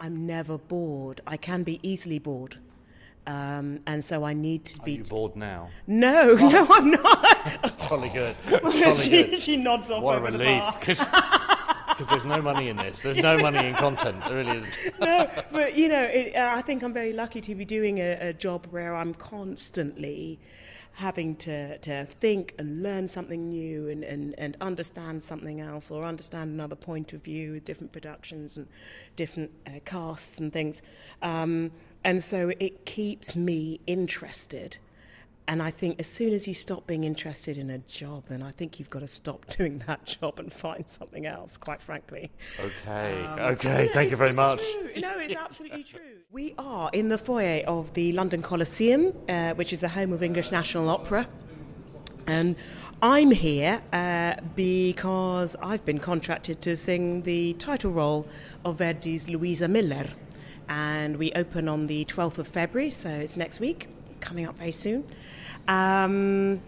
I'm never bored. I can be easily bored. Um, and so I need to Are be. you bored now? no, no, I'm not. Jolly good. Jolly she, good. she nods off What a relief. Because there's no money in this. There's no money in content. There really isn't. no, but you know, it, uh, I think I'm very lucky to be doing a, a job where I'm constantly having to, to think and learn something new and, and, and understand something else or understand another point of view with different productions and different uh, casts and things. Um, and so it keeps me interested. And I think as soon as you stop being interested in a job, then I think you've got to stop doing that job and find something else, quite frankly. Okay. Um, okay. no, Thank you very much. true. No, it's absolutely true. We are in the foyer of the London Coliseum, uh, which is the home of English National Opera. And I'm here uh, because I've been contracted to sing the title role of Verdi's Luisa Miller. And we open on the 12th of February, so it's next week, coming up very soon. Um,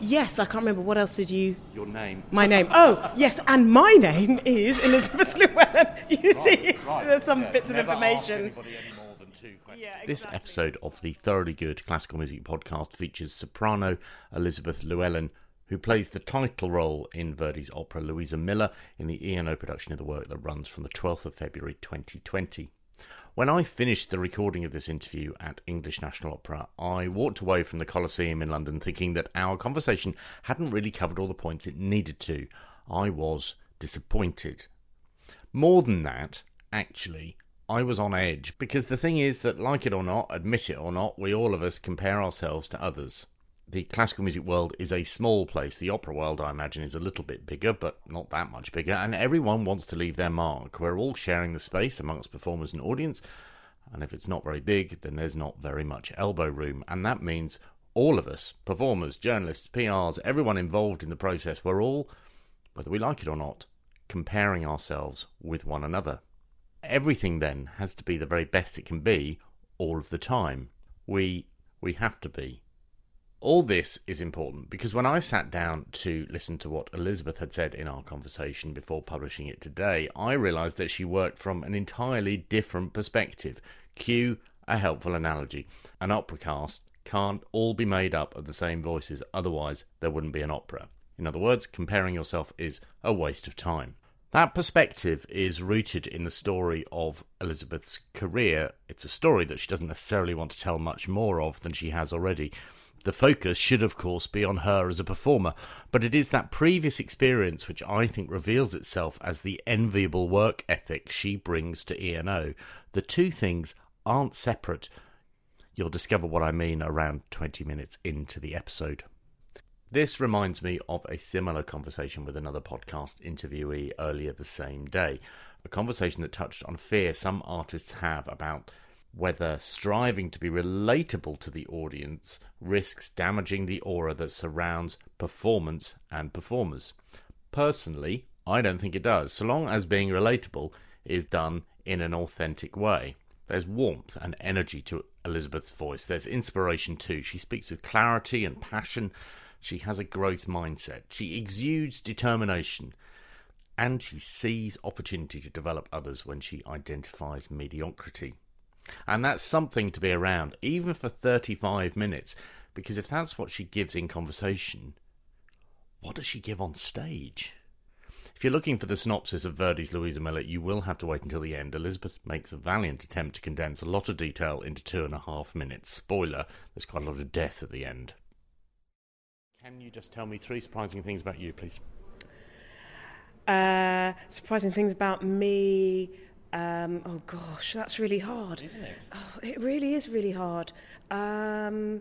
yes, I can't remember. What else did you Your name. my name. Oh, yes, and my name is Elizabeth Llewellyn. You see, there's some bits of information. Yeah, This episode of the Thoroughly Good Classical Music Podcast features soprano Elizabeth Llewellyn, who plays the title role in Verdi's opera Luisa Miller in the ENO production of the work that runs from the 12th of February 2020. When I finished the recording of this interview at English National Opera, I walked away from the Coliseum in London thinking that our conversation hadn't really covered all the points it needed to. I was disappointed. More than that, actually, I was on edge because the thing is that, like it or not, admit it or not, we all of us compare ourselves to others. The classical music world is a small place. The opera world, I imagine, is a little bit bigger, but not that much bigger, and everyone wants to leave their mark. We're all sharing the space amongst performers and audience, and if it's not very big, then there's not very much elbow room, and that means all of us, performers, journalists, PRs, everyone involved in the process, we're all, whether we like it or not, comparing ourselves with one another. Everything then has to be the very best it can be all of the time. We we have to be. All this is important because when I sat down to listen to what Elizabeth had said in our conversation before publishing it today, I realised that she worked from an entirely different perspective. Cue a helpful analogy. An opera cast can't all be made up of the same voices, otherwise, there wouldn't be an opera. In other words, comparing yourself is a waste of time. That perspective is rooted in the story of Elizabeth's career. It's a story that she doesn't necessarily want to tell much more of than she has already. The focus should, of course, be on her as a performer, but it is that previous experience which I think reveals itself as the enviable work ethic she brings to ENO. The two things aren't separate. You'll discover what I mean around 20 minutes into the episode. This reminds me of a similar conversation with another podcast interviewee earlier the same day. A conversation that touched on fear some artists have about whether striving to be relatable to the audience risks damaging the aura that surrounds performance and performers. Personally, I don't think it does, so long as being relatable is done in an authentic way. There's warmth and energy to Elizabeth's voice. There's inspiration too. She speaks with clarity and passion. She has a growth mindset. She exudes determination. And she sees opportunity to develop others when she identifies mediocrity. And that's something to be around, even for 35 minutes, because if that's what she gives in conversation, what does she give on stage? If you're looking for the synopsis of Verdi's Luisa Miller, you will have to wait until the end. Elizabeth makes a valiant attempt to condense a lot of detail into two and a half minutes. Spoiler, there's quite a lot of death at the end. Can you just tell me three surprising things about you, please? Uh, surprising things about me. Um, oh gosh, that's really hard. Isn't it? Oh, it really is really hard. Um,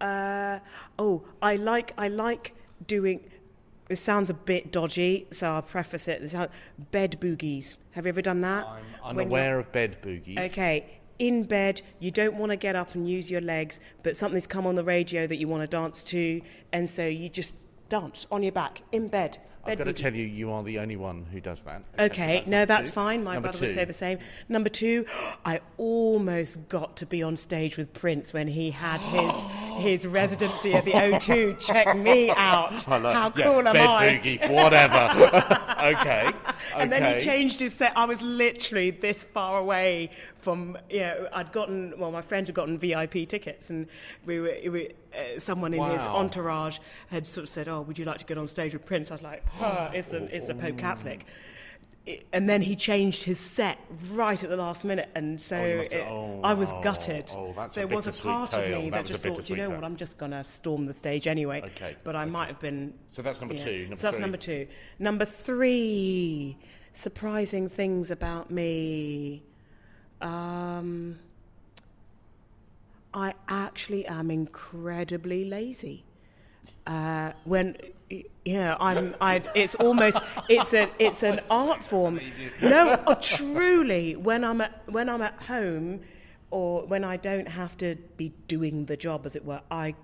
uh, oh, I like I like doing. This sounds a bit dodgy, so I'll preface it. This sound, bed boogies. Have you ever done that? I'm unaware of bed boogies. Okay, in bed, you don't want to get up and use your legs, but something's come on the radio that you want to dance to, and so you just dance on your back in bed. I've got to tell you, you are the only one who does that. Okay, So no, that's two. fine. My Number brother would say the same. Number two, I almost got to be on stage with Prince when he had his his residency at the O2. Check me out. Like- How yeah, cool am bed I? boogie, whatever. okay. And then he changed his set. I was literally this far away from, you know, I'd gotten, well, my friend had gotten VIP tickets, and we were, we, uh, someone in his entourage had sort of said, Oh, would you like to get on stage with Prince? I was like, huh, it's, the, it's the Pope Catholic. I- And then he changed his set right at the last minute, and so Oh, you must have- it- oh, I was oh, gutted. oh, that's there a was a part tale. of me That that, just thought, "Do you know tale." what, I'm just going to storm the stage anyway. Okay, But I okay. might have been So that's number yeah. two. Number so that's three. number two. Number three, surprising things about me. Um, I actually am incredibly lazy. Uh, when yeah, I'm. I, it's almost. It's a. It's an art form. No, oh, truly. When I'm at when I'm at home, or when I don't have to be doing the job, as it were, I.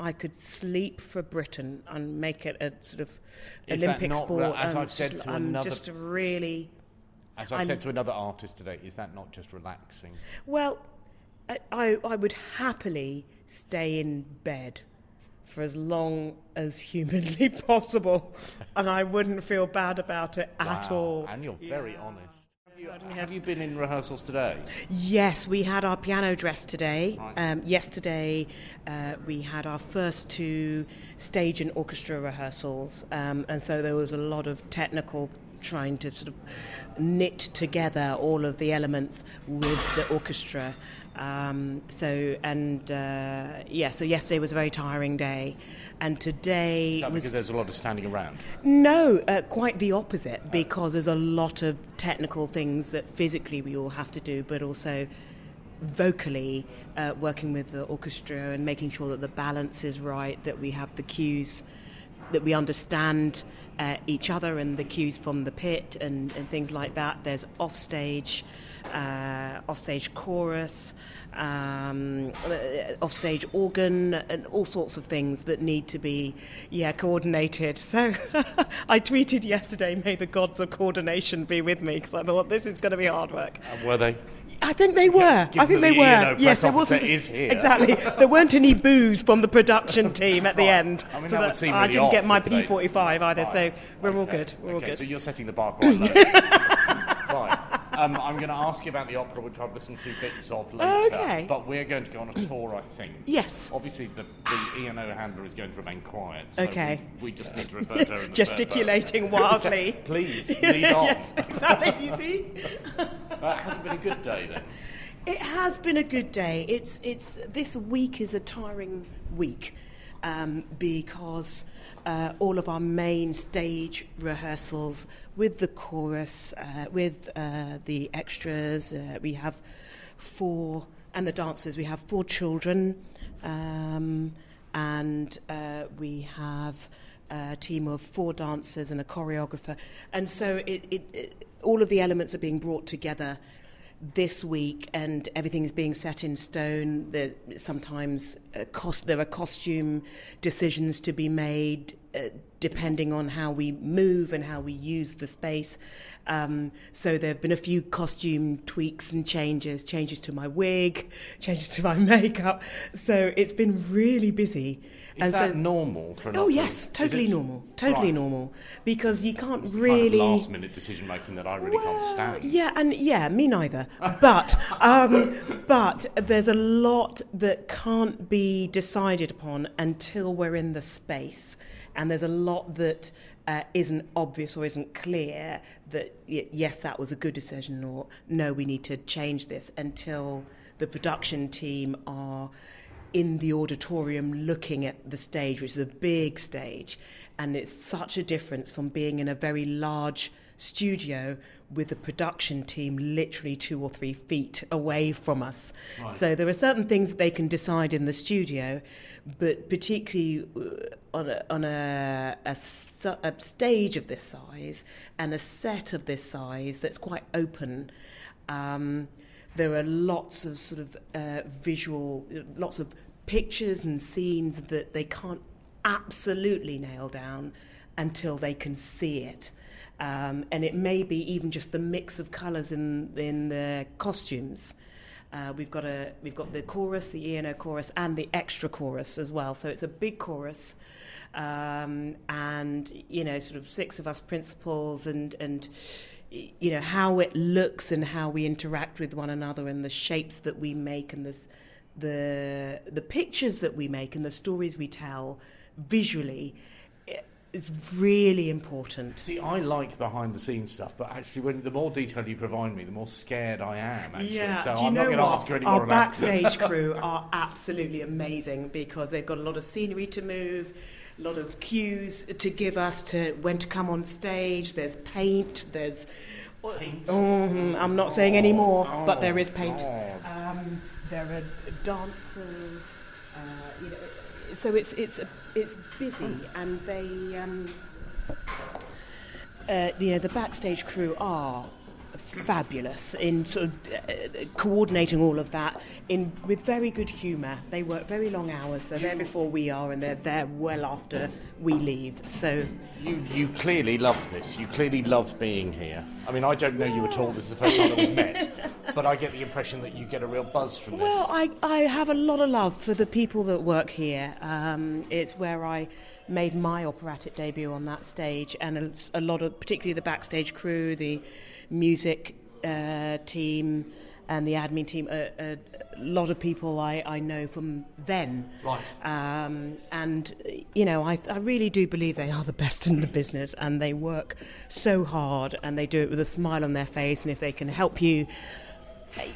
I could sleep for Britain and make it a sort of Is Olympic not- sport. as I've said just- to I'm another- just really As I've I'm- said to another artist today, is that not just relaxing? Well, I, I would happily stay in bed for as long as humanly possible, and I wouldn't feel bad about it at Wow, all. And you're very honest. Have you, have you been in rehearsals today? Yes, we had our piano dress today. Right. Um, yesterday, uh, we had our first two stage and orchestra rehearsals, um, and so there was a lot of technical trying to sort of knit together all of the elements with the orchestra. Um, so and uh, yeah, so yesterday was a very tiring day, and today Is that was because there's a lot of standing around? no, uh, quite the opposite, because there's a lot of technical things that physically we all have to do, but also vocally uh, working with the orchestra and making sure that the balance is right, that we have the cues, that we understand uh, each other and the cues from the pit and, and things like that. There's offstage, uh, offstage chorus, um, uh, offstage organ, and all sorts of things that need to be, yeah, coordinated. So I tweeted yesterday, "May the gods of coordination be with me," because I thought this is going to be hard work. Were they? I think they were. I think they the were. ENO yes, there wasn't exactly. There weren't any boos from the production team at the Right. end, I mean, so that would seem I didn't get my P45 either. So we're all good. We're all good. So you're setting the bar quite low. Um, I'm going to ask you about the opera, which I've listened to bits of later. Okay. But we're going to go on a tour, I think. Yes. Obviously, the, the ENO handler is going to remain quiet. So Okay. We, we just need to refer to her. Gesticulating wildly. Please, lead on. yes, exactly. You see. That hasn't been a good day then. It has been a good day. It's it's this week is a tiring week um, because uh, all of our main stage rehearsals with the chorus, uh, with uh, the extras, uh, we have four and the dancers. We have four children, um, and uh, we have a team of four dancers and a choreographer, and so it, it, it all of the elements are being brought together this week, and everything is being set in stone. There's sometimes uh, cost, there are costume decisions to be made uh, depending on how we move and how we use the space. Um, so there have been a few costume tweaks and changes, changes to my wig, changes to my makeup. So it's been really busy. Is and that so, normal for an Oh yes, totally normal, totally Right. normal, because you can't It's really kind of last minute decision making that I really can't stand. yeah, and yeah, me neither. But um, but there's a lot that can't be decided upon until we're in the space, and there's a lot that uh, isn't obvious or isn't clear. That y- yes, that was a good decision, or no, we need to change this until the production team are in the auditorium looking at the stage, which is a big stage, and it's such a difference from being in a very large studio with the production team literally two or three feet away from us. So there are certain things that they can decide in the studio, but particularly uh, on a, on a, a, a stage of this size and a set of this size that's quite open. Um, there are lots of sort of uh, visual, lots of pictures and scenes that they can't absolutely nail down until they can see it. Um, and it may be even just the mix of colours in, in the costumes. Uh, we've got a we've got the chorus, the ENO chorus, and the extra chorus as well. So it's a big chorus, um, and you know, sort of six of us principals, and and you know how it looks and how we interact with one another, and the shapes that we make, and the the the pictures that we make, and the stories we tell visually eh, is really important. See, I like behind the scenes stuff, but actually, when the more detail you provide me, the more scared I am. Actually, yeah. so Do you I'm know not going to ask you any Our more about backstage crew are absolutely amazing because they've got a lot of scenery to move, a lot of cues to give us to when to come on stage. There's paint. There's. Paint? Mhm, I'm not saying any more, Oh, but there is paint. Um, there are dancers. Uh, you know, so it's it's it's busy, and they, um, uh, you know, the backstage crew are fabulous in sort of uh, coordinating all of that in with very good humour. They work very long hours, so they're before we are, and they're there well after we leave. So You, you clearly love this. You clearly love being here. I mean, I don't know you at all. This is the first time that we've met, but I get the impression that you get a real buzz from this. Well, I, I have a lot of love for the people that work here. Um, it's where I made my operatic debut on that stage, and a, a lot of, particularly the backstage crew, the music uh, team, and the admin team. A, a, lot of people I, I know from then. Right. Um, and, you know, I, I really do believe they are the best in the business, and they work so hard, and they do it with a smile on their face, and if they can help you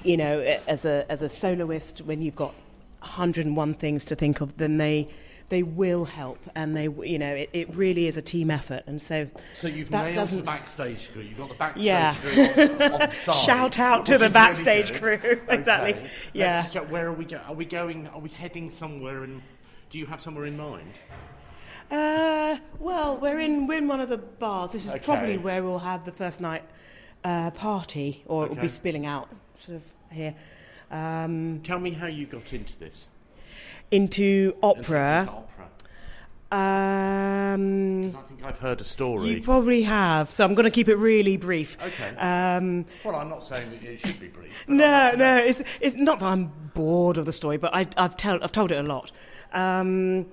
you know, as a as a soloist, when you've got 101 things to think of, then they they will help, and they you know it, it really is a team effort, and so So you've that nailed doesn't- backstage crew. You've got the backstage Yeah. crew on, on side. Shout out to the backstage really crew. Exactly. Okay. Yeah. Just where are we? Go- are we going? Are we heading somewhere? And do you have somewhere in mind? Uh, well, we're in we're in one of the bars. This is Okay. probably where we'll have the first night uh, party, or it will be spilling out sort of here um, Tell me how you got into this. Into opera. Um, I think I've heard a story. you probably have, so I'm going to keep it really brief. Okay. Um, well, I'm not saying that it should be brief. No, like no, it's, it's not that I'm bored of the story, but I, I've, tell, I've told it a lot. Um,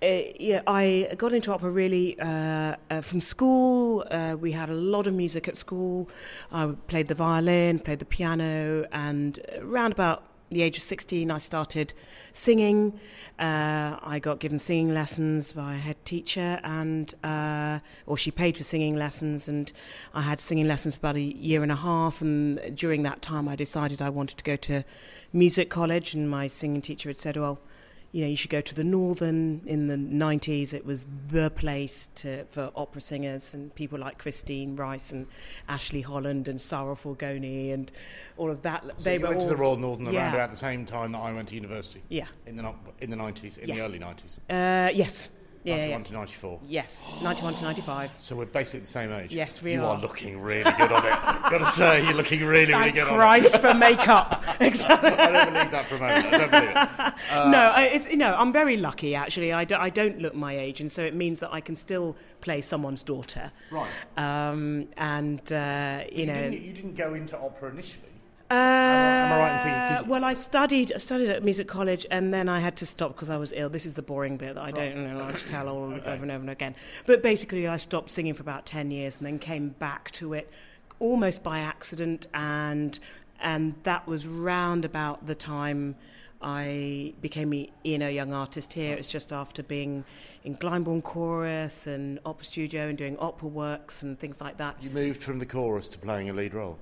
eh, yeah, I got into opera really uh, uh, from school. Uh, we had a lot of music at school. I played the violin, played the piano, and around about the age of 16, I started singing. Uh, I got given singing lessons by a head teacher, and uh, or she paid for singing lessons, and I had singing lessons for about a year and a half. And during that time, I decided I wanted to go to music college, and my singing teacher had said, "Well, you know, you should go to the Northern in the 90s. It was the place to, for opera singers and people like Christine Rice and Ashley Holland and Sara Fulgoni and all of that. So they you were went all, to the Royal Northern around about the same time that I went to university. Yeah. In the in the 90s, in the early 90s. Uh, yes. Yeah, 91 yeah. to 94. Yes. 91 to 95. So we're basically the same age. Yes, we you are. You are looking really good on it. Got to say, you're looking really, really Thank good Christ for makeup. exactly. I don't believe that for a moment. I don't believe it. no, I, it's, no, I'm very lucky actually. I, do, I don't look my age, and so it means that I can still play someone's daughter. Right. Um, and uh, you You know, didn't, you didn't go into opera initially. Uh, am I right in thinking- well, I studied I studied at music college, and then I had to stop because I was ill. This is the boring bit that I don't know, like to tell all Okay. over and over and again. But basically, I stopped singing for about ten years, and then came back to it almost by accident, and and that was round about the time I became a you know young artist here. It's just after being in Glyndebourne Chorus and Opera Studio and doing opera works and things like that. You moved from the chorus to playing a lead role.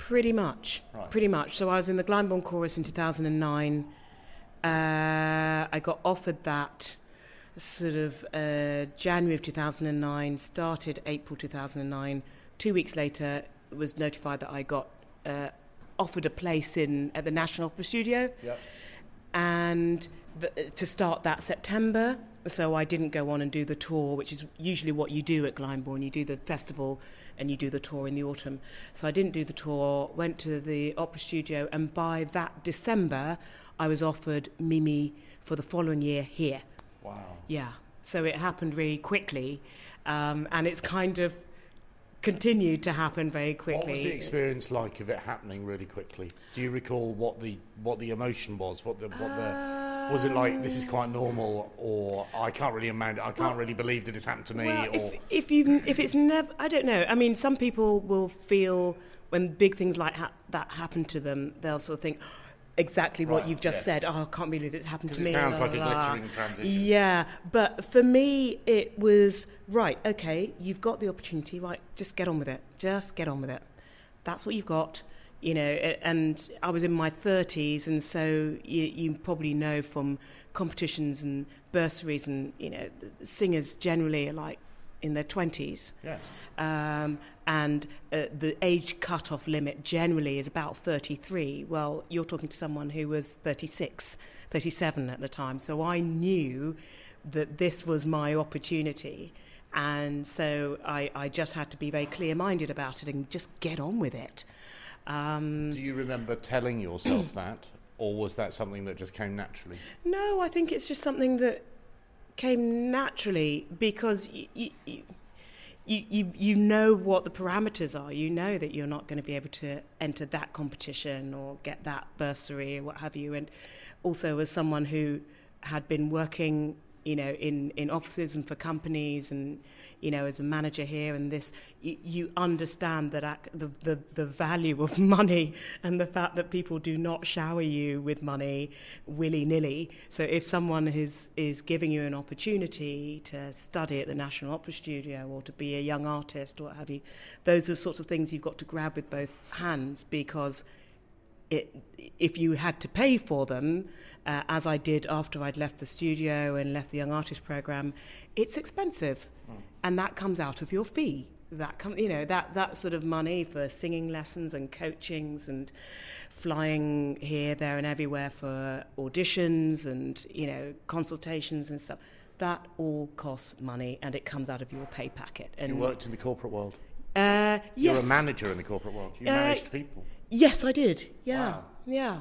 Pretty much. Right. Pretty much. So I was in the Glyndebourne Chorus in 2009. Uh, I got offered that sort of uh, January of 2009, started April 2009. Two weeks later, was notified that I got uh, offered a place in at the National Opera Studio Yep. and the, to start that September. So I didn't go on and do the tour, which is usually what you do at Glyndebourne. You do the festival and you do the tour in the autumn. So I didn't do the tour, went to the opera studio, and by that December, I was offered Mimi for the following year here. Wow. Yeah. So it happened really quickly, um, and it's kind of continued to happen very quickly. What was the experience like of it happening really quickly? Do you recall what the what the emotion was? What the what the was it like? This is um, quite normal, or I can't really imagine. I can't well, really believe that it's happened to me. Well, or if if you if it's never, I don't know. I mean, some people will feel when big things like ha- that happen to them, they'll sort of think exactly what you've just yes. said. Oh, I can't believe it's happened to me. It sounds like a glittering transition. Yeah, but for me, it was right. Okay, you've got the opportunity. Right, just get on with it. Just get on with it. That's what you've got. You know, and I was in my 30s, and so you, you probably know from competitions and bursaries, and you know, singers generally are like in their 20s. Yes. Um, and uh, the age cut-off limit generally is about 33. Well, you're talking to someone who was 36, 37 at the time. So I knew that this was my opportunity. And so I, I just had to be very clear minded about it and just get on with it. Um, Do you remember telling yourself that? Or was that something that just came naturally? No, I think it's just something that came naturally because you, you, you, you, you know what the parameters are. You know that you're not going to be able to enter that competition or get that bursary or what have you. And also, as someone who had been working, you know, in, in offices and for companies and you know, as a manager here and this, you, you understand that ac- the, the, the value of money and the fact that people do not shower you with money willy nilly. So if someone is, is giving you an opportunity to study at the National Opera Studio or to be a young artist or what have you, those are sorts of things you've got to grab with both hands because it, if you had to pay for them, uh, as I did after I'd left the studio and left the Young Artist Program, it's expensive, mm. and that comes out of your fee. That com- you know that that sort of money for singing lessons and coachings and flying here, there, and everywhere for auditions and you know consultations and stuff. That all costs money, and it comes out of your pay packet. And you worked in the corporate world. Uh, yes. You're a manager in the corporate world. You uh, managed people. Yes, I did. Yeah, wow. yeah.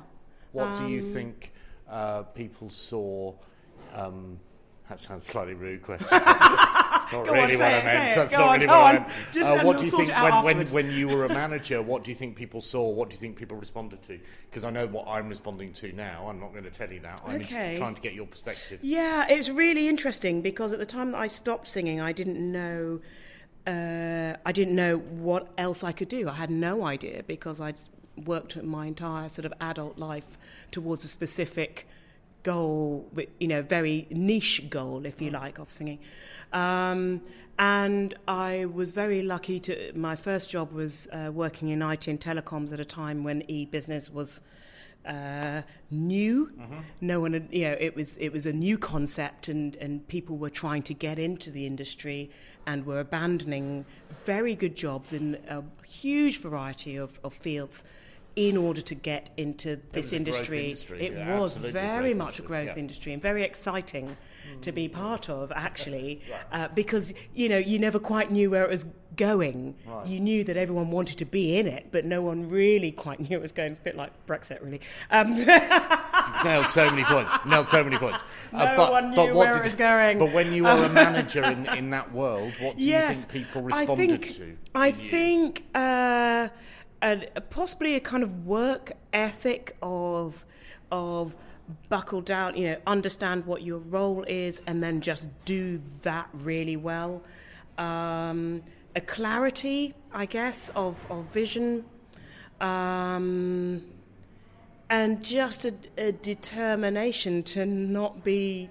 What um, do you um, think uh, people saw? Um, that sounds slightly rude question. It's not go really on, what I meant. That's not on, really what on. I meant. Just, uh, what do you think when, when, when you were a manager? What do you think people saw? What do you think people responded to? Because I know what I'm responding to now. I'm not going to tell you that. I'm okay. trying to get your perspective. Yeah, it's really interesting because at the time that I stopped singing, I didn't know uh, I didn't know what else I could do. I had no idea because I'd worked my entire sort of adult life towards a specific goal, you know, very niche goal, if you like, of singing. Um, and I was very lucky to. My first job was uh, working in IT and telecoms at a time when e-business was uh, new. Mm-hmm. No one, had, you know, it was it was a new concept, and and people were trying to get into the industry and were abandoning very good jobs in a huge variety of, of fields in order to get into this industry. industry. It yeah, was very much a growth yeah. industry and very exciting mm. to be part of, actually, right. uh, because you know you never quite knew where it was going. Right. You knew that everyone wanted to be in it, but no one really quite knew it was going. A bit like Brexit, really. Um, nailed so many points. Nailed so many points. Uh, no but, one knew but where it was going. But when you were a manager in, in that world, what do yes, you think people responded I think, to? I think uh, a, possibly a kind of work ethic of of buckle down, you know, understand what your role is, and then just do that really well. Um, a clarity, I guess, of, of vision. Um, and just a, a, determination to not be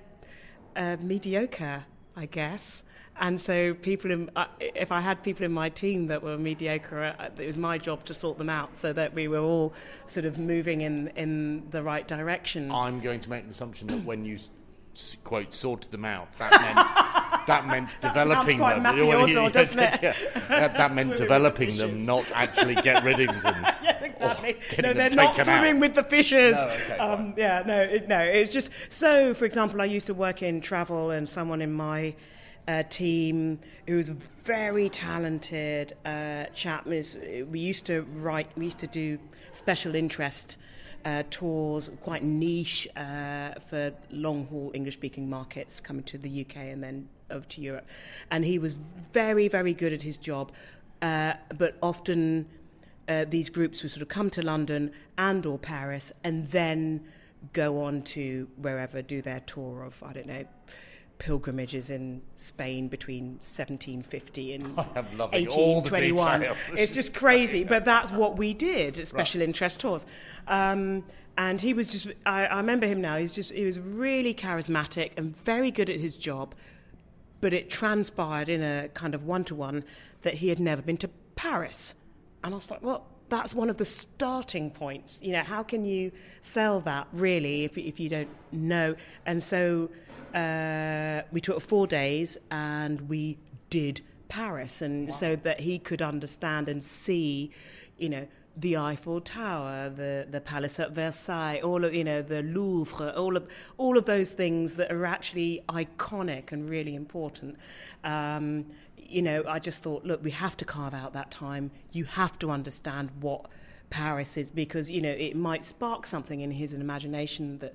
uh, mediocre, I guess. And so, people, in, uh, if I had people in my team that were mediocre, uh, it was my job to sort them out so that we were all sort of moving in in the right direction. I'm going to make an assumption that when you quote sorted them out, that meant that meant developing them. Mafioso, doesn't it? that, that meant developing them, not actually get rid of them. yes, exactly. No, they're not swimming out. with the fishes. No, okay, um, yeah, no, it, no. It's just so. For example, I used to work in travel, and someone in my uh, team who's a very talented uh, chap. We used to write, we used to do special interest uh, tours, quite niche uh, for long haul English speaking markets coming to the UK and then over to Europe. And he was very, very good at his job uh, but often uh, these groups would sort of come to London and or Paris and then go on to wherever, do their tour of, I don't know, pilgrimages in Spain between 1750 and 1821. It's just crazy, but that's what we did, special right. interest tours. Um, and he was just, I, I remember him now, he's just, he was really charismatic and very good at his job, but it transpired in a kind of one to one that he had never been to Paris. And I was like, well, that's one of the starting points. You know, how can you sell that really if, if you don't know? And so uh, we took four days and we did Paris, and wow. so that he could understand and see, you know, the Eiffel Tower, the, the Palace at Versailles, all of you know the Louvre, all of all of those things that are actually iconic and really important. Um, you know, I just thought, look, we have to carve out that time. You have to understand what Paris is because you know it might spark something in his imagination that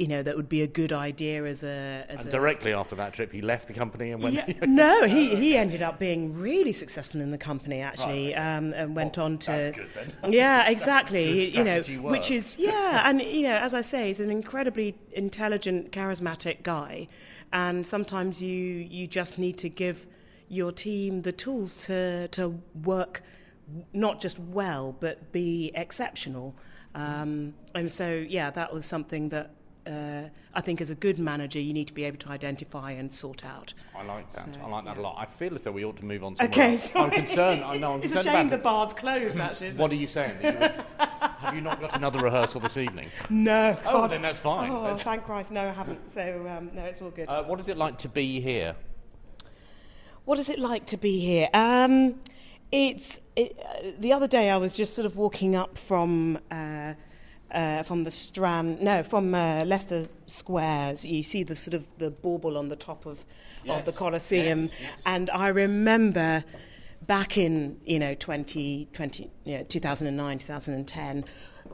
you know that would be a good idea as a. As and a directly after that trip, he left the company and went. Yeah, no, he he ended up being really successful in the company actually, right. um, and went well, on to. That's good then. Yeah, exactly. you know, work. which is yeah, and you know, as I say, he's an incredibly intelligent, charismatic guy, and sometimes you you just need to give your team the tools to to work not just well but be exceptional. Um, and so, yeah, that was something that uh, I think as a good manager, you need to be able to identify and sort out. I like that. So, I like that yeah. a lot. I feel as though we ought to move on. Okay. I'm concerned. I know. I'm it's concerned a shame the bar's closed. Actually, what are you saying? have you not got another rehearsal this evening? No. Oh, then that's fine. Oh, that's... thank Christ, no, I haven't. So um, no, it's all good. Uh, what is it like to be here? What is it like to be here? Um, it's it, uh, the other day I was just sort of walking up from. Uh, from the Strand, no, from uh, Leicester Squares. You see the sort of the bauble on the top of, yes. of the Coliseum, yes, yes. and I remember back in you know 20, 20 you know, 2009, 2010.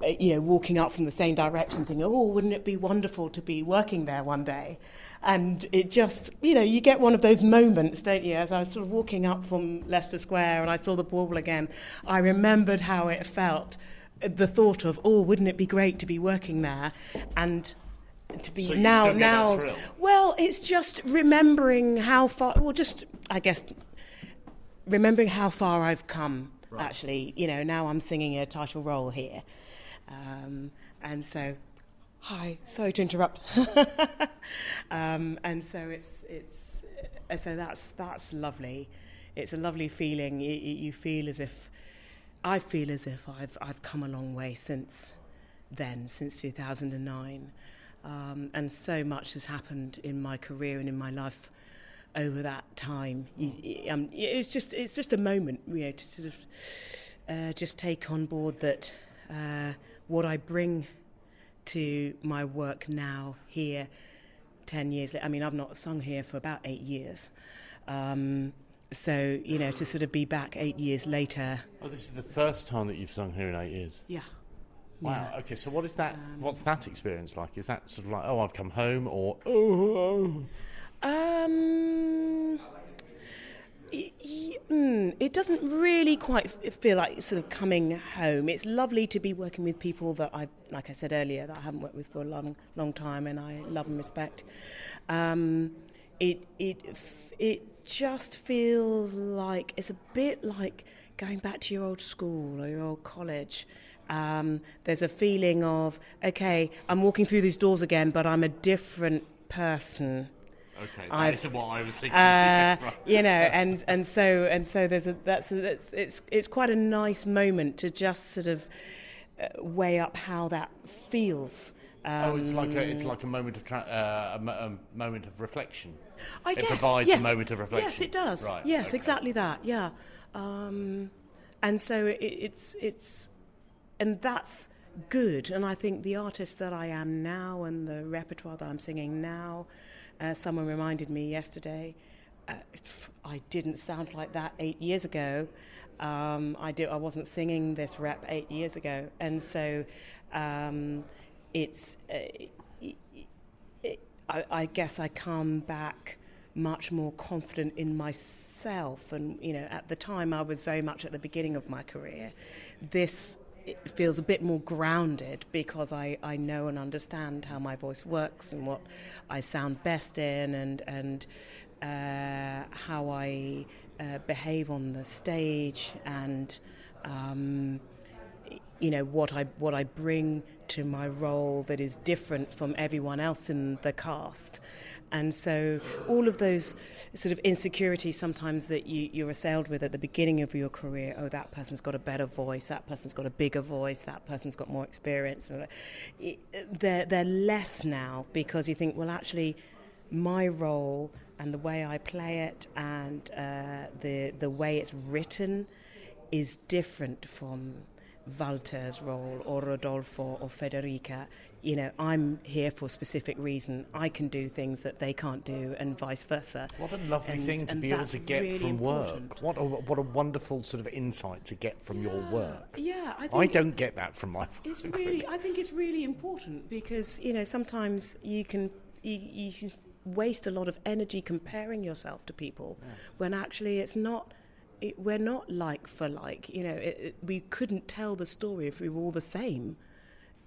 Uh, you know, walking up from the same direction, thinking, "Oh, wouldn't it be wonderful to be working there one day?" And it just, you know, you get one of those moments, don't you? As I was sort of walking up from Leicester Square and I saw the bauble again, I remembered how it felt the thought of, oh, wouldn't it be great to be working there, and to be so now now. Well, it's just remembering how far. Well, just I guess remembering how far I've come. Right. Actually, you know, now I'm singing a title role here, um, and so. Hi, sorry to interrupt. um, and so it's it's uh, so that's that's lovely. It's a lovely feeling. You, you feel as if I feel as if I've, I've come a long way since then, since 2009. Um, and so much has happened in my career and in my life over that time. You, um, it's just it's just a moment, you know, to sort of uh, just take on board that uh, what I bring to my work now here, ten years later. I mean, I've not sung here for about eight years. Um, so you know to sort of be back eight years later. Oh, this is the first time that you've sung here in eight years. Yeah. Wow. Yeah. Okay. So what is that? Um, what's that experience like? Is that sort of like oh I've come home or oh? Um. Mm, it doesn't really quite feel like sort of coming home. It's lovely to be working with people that I, like I said earlier, that I haven't worked with for a long, long time, and I love and respect. Um, it, it, it just feels like it's a bit like going back to your old school or your old college. Um, there's a feeling of, okay, I'm walking through these doors again, but I'm a different person. Okay, that's what I was thinking. Uh, you know, and, and so and so there's a that's, a, that's it's it's quite a nice moment to just sort of weigh up how that feels. Um, oh, it's like a it's um, like a moment of tra- uh, a, a, moment of reflection. I it guess, provides yes. a moment of reflection. Yes, it does. Right. Yes, okay. exactly that. Yeah, um, and so it, it's it's and that's good. And I think the artist that I am now and the repertoire that I'm singing now, uh, someone reminded me yesterday. Uh, I didn't sound like that eight years ago. Um, I did. I wasn't singing this rep eight years ago, and so um, it's. Uh, I, I guess I come back much more confident in myself. And, you know, at the time I was very much at the beginning of my career. This it feels a bit more grounded because I, I know and understand how my voice works and what I sound best in and, and uh, how I uh, behave on the stage and um, you know what I what I bring to my role that is different from everyone else in the cast. And so, all of those sort of insecurities sometimes that you, you're assailed with at the beginning of your career oh, that person's got a better voice, that person's got a bigger voice, that person's got more experience. They're, they're less now because you think, well, actually, my role and the way I play it and uh, the, the way it's written is different from Walter's role or Rodolfo or Federica. You know, I'm here for a specific reason. I can do things that they can't do, and vice versa. What a lovely and, thing to be able to get really from important. work. What a, what a wonderful sort of insight to get from yeah, your work. Yeah, I, I don't get that from my work. It's really, really, I think it's really important because you know sometimes you can you, you waste a lot of energy comparing yourself to people yes. when actually it's not it, we're not like for like. You know, it, it, we couldn't tell the story if we were all the same.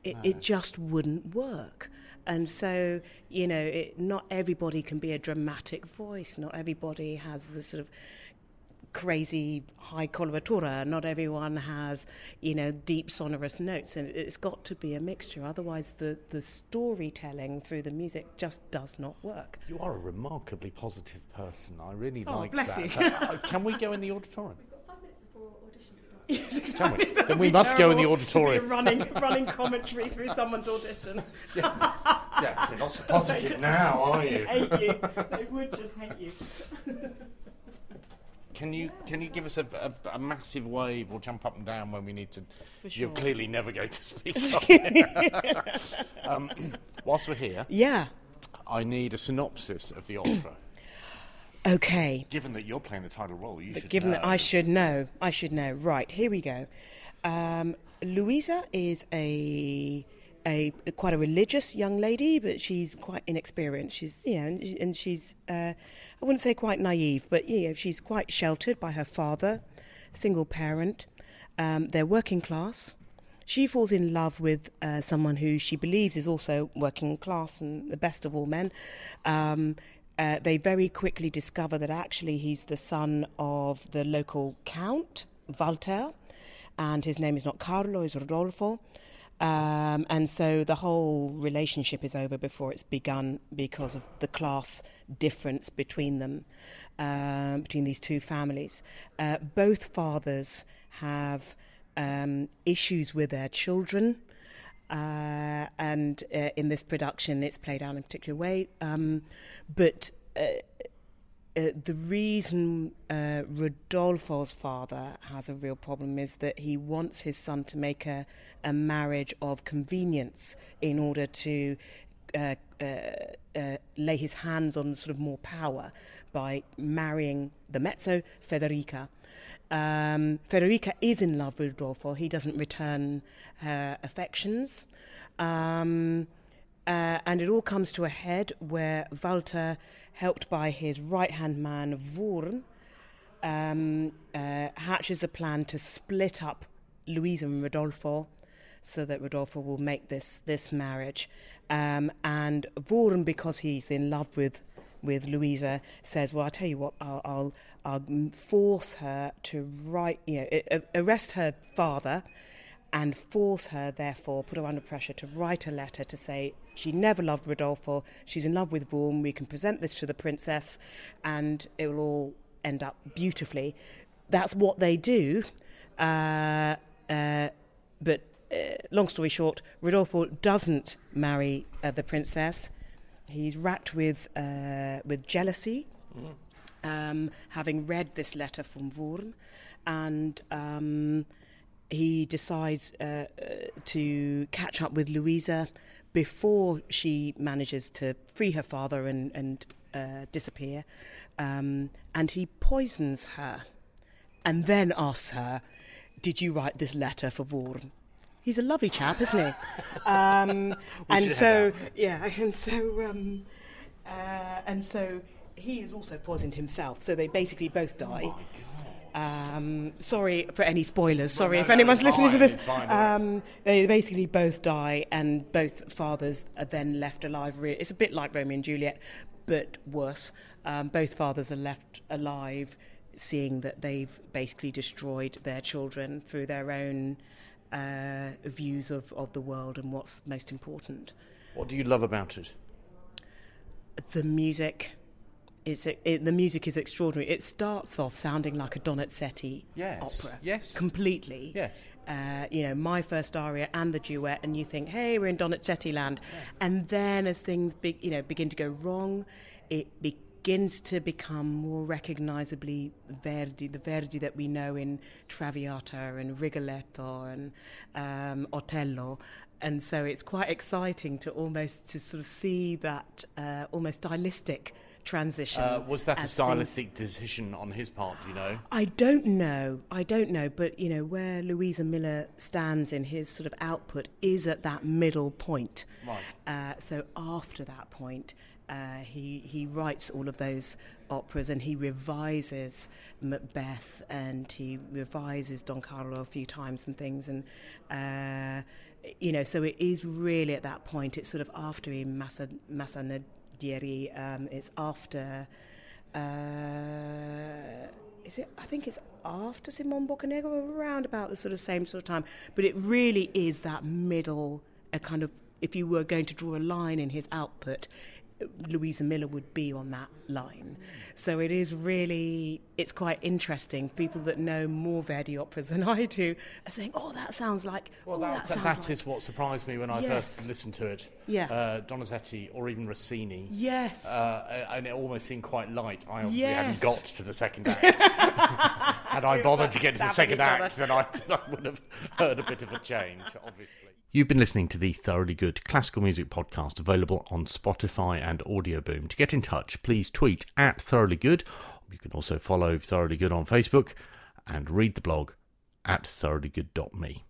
It, no. it just wouldn't work. And so, you know, not everybody can be a dramatic voice. Not everybody has the sort of crazy high coloratura. Not everyone has, you know, deep sonorous notes, and it's got to be a mixture. Otherwise, the the storytelling through the music just does not work. You are a remarkably positive person. I really oh, like bless that. You. uh, can we go in the auditorium? Yes, exactly. We? Then we must go in the auditorium. running, running commentary through someone's audition. yes. Yeah, you're not so positive now, are you? hate you. They would just hate you. Can you can you give us a, a, a, massive wave or jump up and down when we need to? Sure. You're clearly never going to speak. um, whilst we're here, yeah, I need a synopsis of the opera. okay. Given that you're playing the title role, you but should. Given know. that I should know, I should know. Right here we go. Um, Louisa is a a quite a religious young lady, but she's quite inexperienced. She's you know, and, and she's uh, I wouldn't say quite naive, but you know, she's quite sheltered by her father, single parent. Um, they're working class. She falls in love with uh, someone who she believes is also working class and the best of all men. Um, uh, they very quickly discover that actually he's the son of the local count, Walter, and his name is not Carlo, it's Rodolfo. Um, and so the whole relationship is over before it's begun because of the class difference between them, uh, between these two families. Uh, both fathers have um, issues with their children. Uh, and uh, in this production, it's played out in a particular way. Um, but uh, the reason uh, Rodolfo's father has a real problem is that he wants his son to make a, a marriage of convenience in order to uh, uh, uh lay his hands on sort of more power by marrying the mezzo, Federica. Um, Federica is in love with Rodolfo. He doesn't return her affections. Um, and it all comes to a head where Walter helped by his right hand man, Wurm, um, uh, hatches a plan to split up Louisa and Rodolfo so that Rodolfo will make this, this marriage. Um, and Wurm, because he's in love with, with Louisa, says, Well, I'll tell you what, I'll, I'll, I'll force her to write, you know, arrest her father and force her, therefore, put her under pressure to write a letter to say she never loved Rodolfo, she's in love with Wurm, we can present this to the princess, and it will all end up beautifully. That's what they do. Uh, uh, but uh, long story short, Rodolfo doesn't marry uh, the princess. He's racked with, uh, with jealousy, mm. um, having read this letter from Wurm, and. Um, he decides uh, uh, to catch up with Louisa before she manages to free her father and, and uh, disappear. Um, and he poisons her and then asks her, Did you write this letter for Wurm? He's a lovely chap, isn't he? Um, and so, yeah, and so, um, uh, and so he is also poisoned himself. So they basically both die. Um, sorry for any spoilers. Sorry no, if anyone's listening to this. Um, they basically both die, and both fathers are then left alive. It's a bit like Romeo and Juliet, but worse. Um, both fathers are left alive, seeing that they've basically destroyed their children through their own uh, views of, of the world and what's most important. What do you love about it? the music is it, the music is extraordinary. It starts off sounding like a Donizetti Yes, opera, yes. completely. Yes. Uh, you know, my first aria and the duet, and you think, hey, we're in Donizetti land. And then as things be, you know begin to go wrong, it begins to become more recognisably Verdi, the Verdi that we know in Traviata and Rigoletto and um, Otello. And so it's quite exciting to almost to sort of see that uh, almost stylistic transition. Uh, was that a as things- stylistic decision on his part? Do you know? I don't know. I don't know. But, you know, where Luisa Miller stands in his sort of output is at that middle point. Right. Uh, so after that point, uh, he, he writes all of those operas and he revises Macbeth and he revises Don Carlo a few times and things. And, uh, you know, so it is really at that point, it's sort of after in Massa, Massanadieri, um, it's after. Uh, is it? I think it's after Simon Boccanegra, around about the sort of same sort of time. But it really is that middle, a kind of. If you were going to draw a line in his output, Luisa Miller would be on that line. So it is really, it's quite interesting. People that know more Verdi operas than I do are saying, "Oh, that sounds like." Well, oh, that, that, that, that like. is what surprised me when I Yes. first listened to it. Yeah. Uh, Donizetti or even Rossini. Yes. Uh, and it almost seemed quite light. I obviously Yes. hadn't got to the second act. Had I bothered to get to the second act, then I, I would have heard a bit of a change, obviously. You've been listening to the Thoroughly Good Classical Music Podcast, available on Spotify and Audioboom. To get in touch, please tweet at Thoroughly Good. You can also follow Thoroughly Good on Facebook and read the blog at thoroughlygood.me.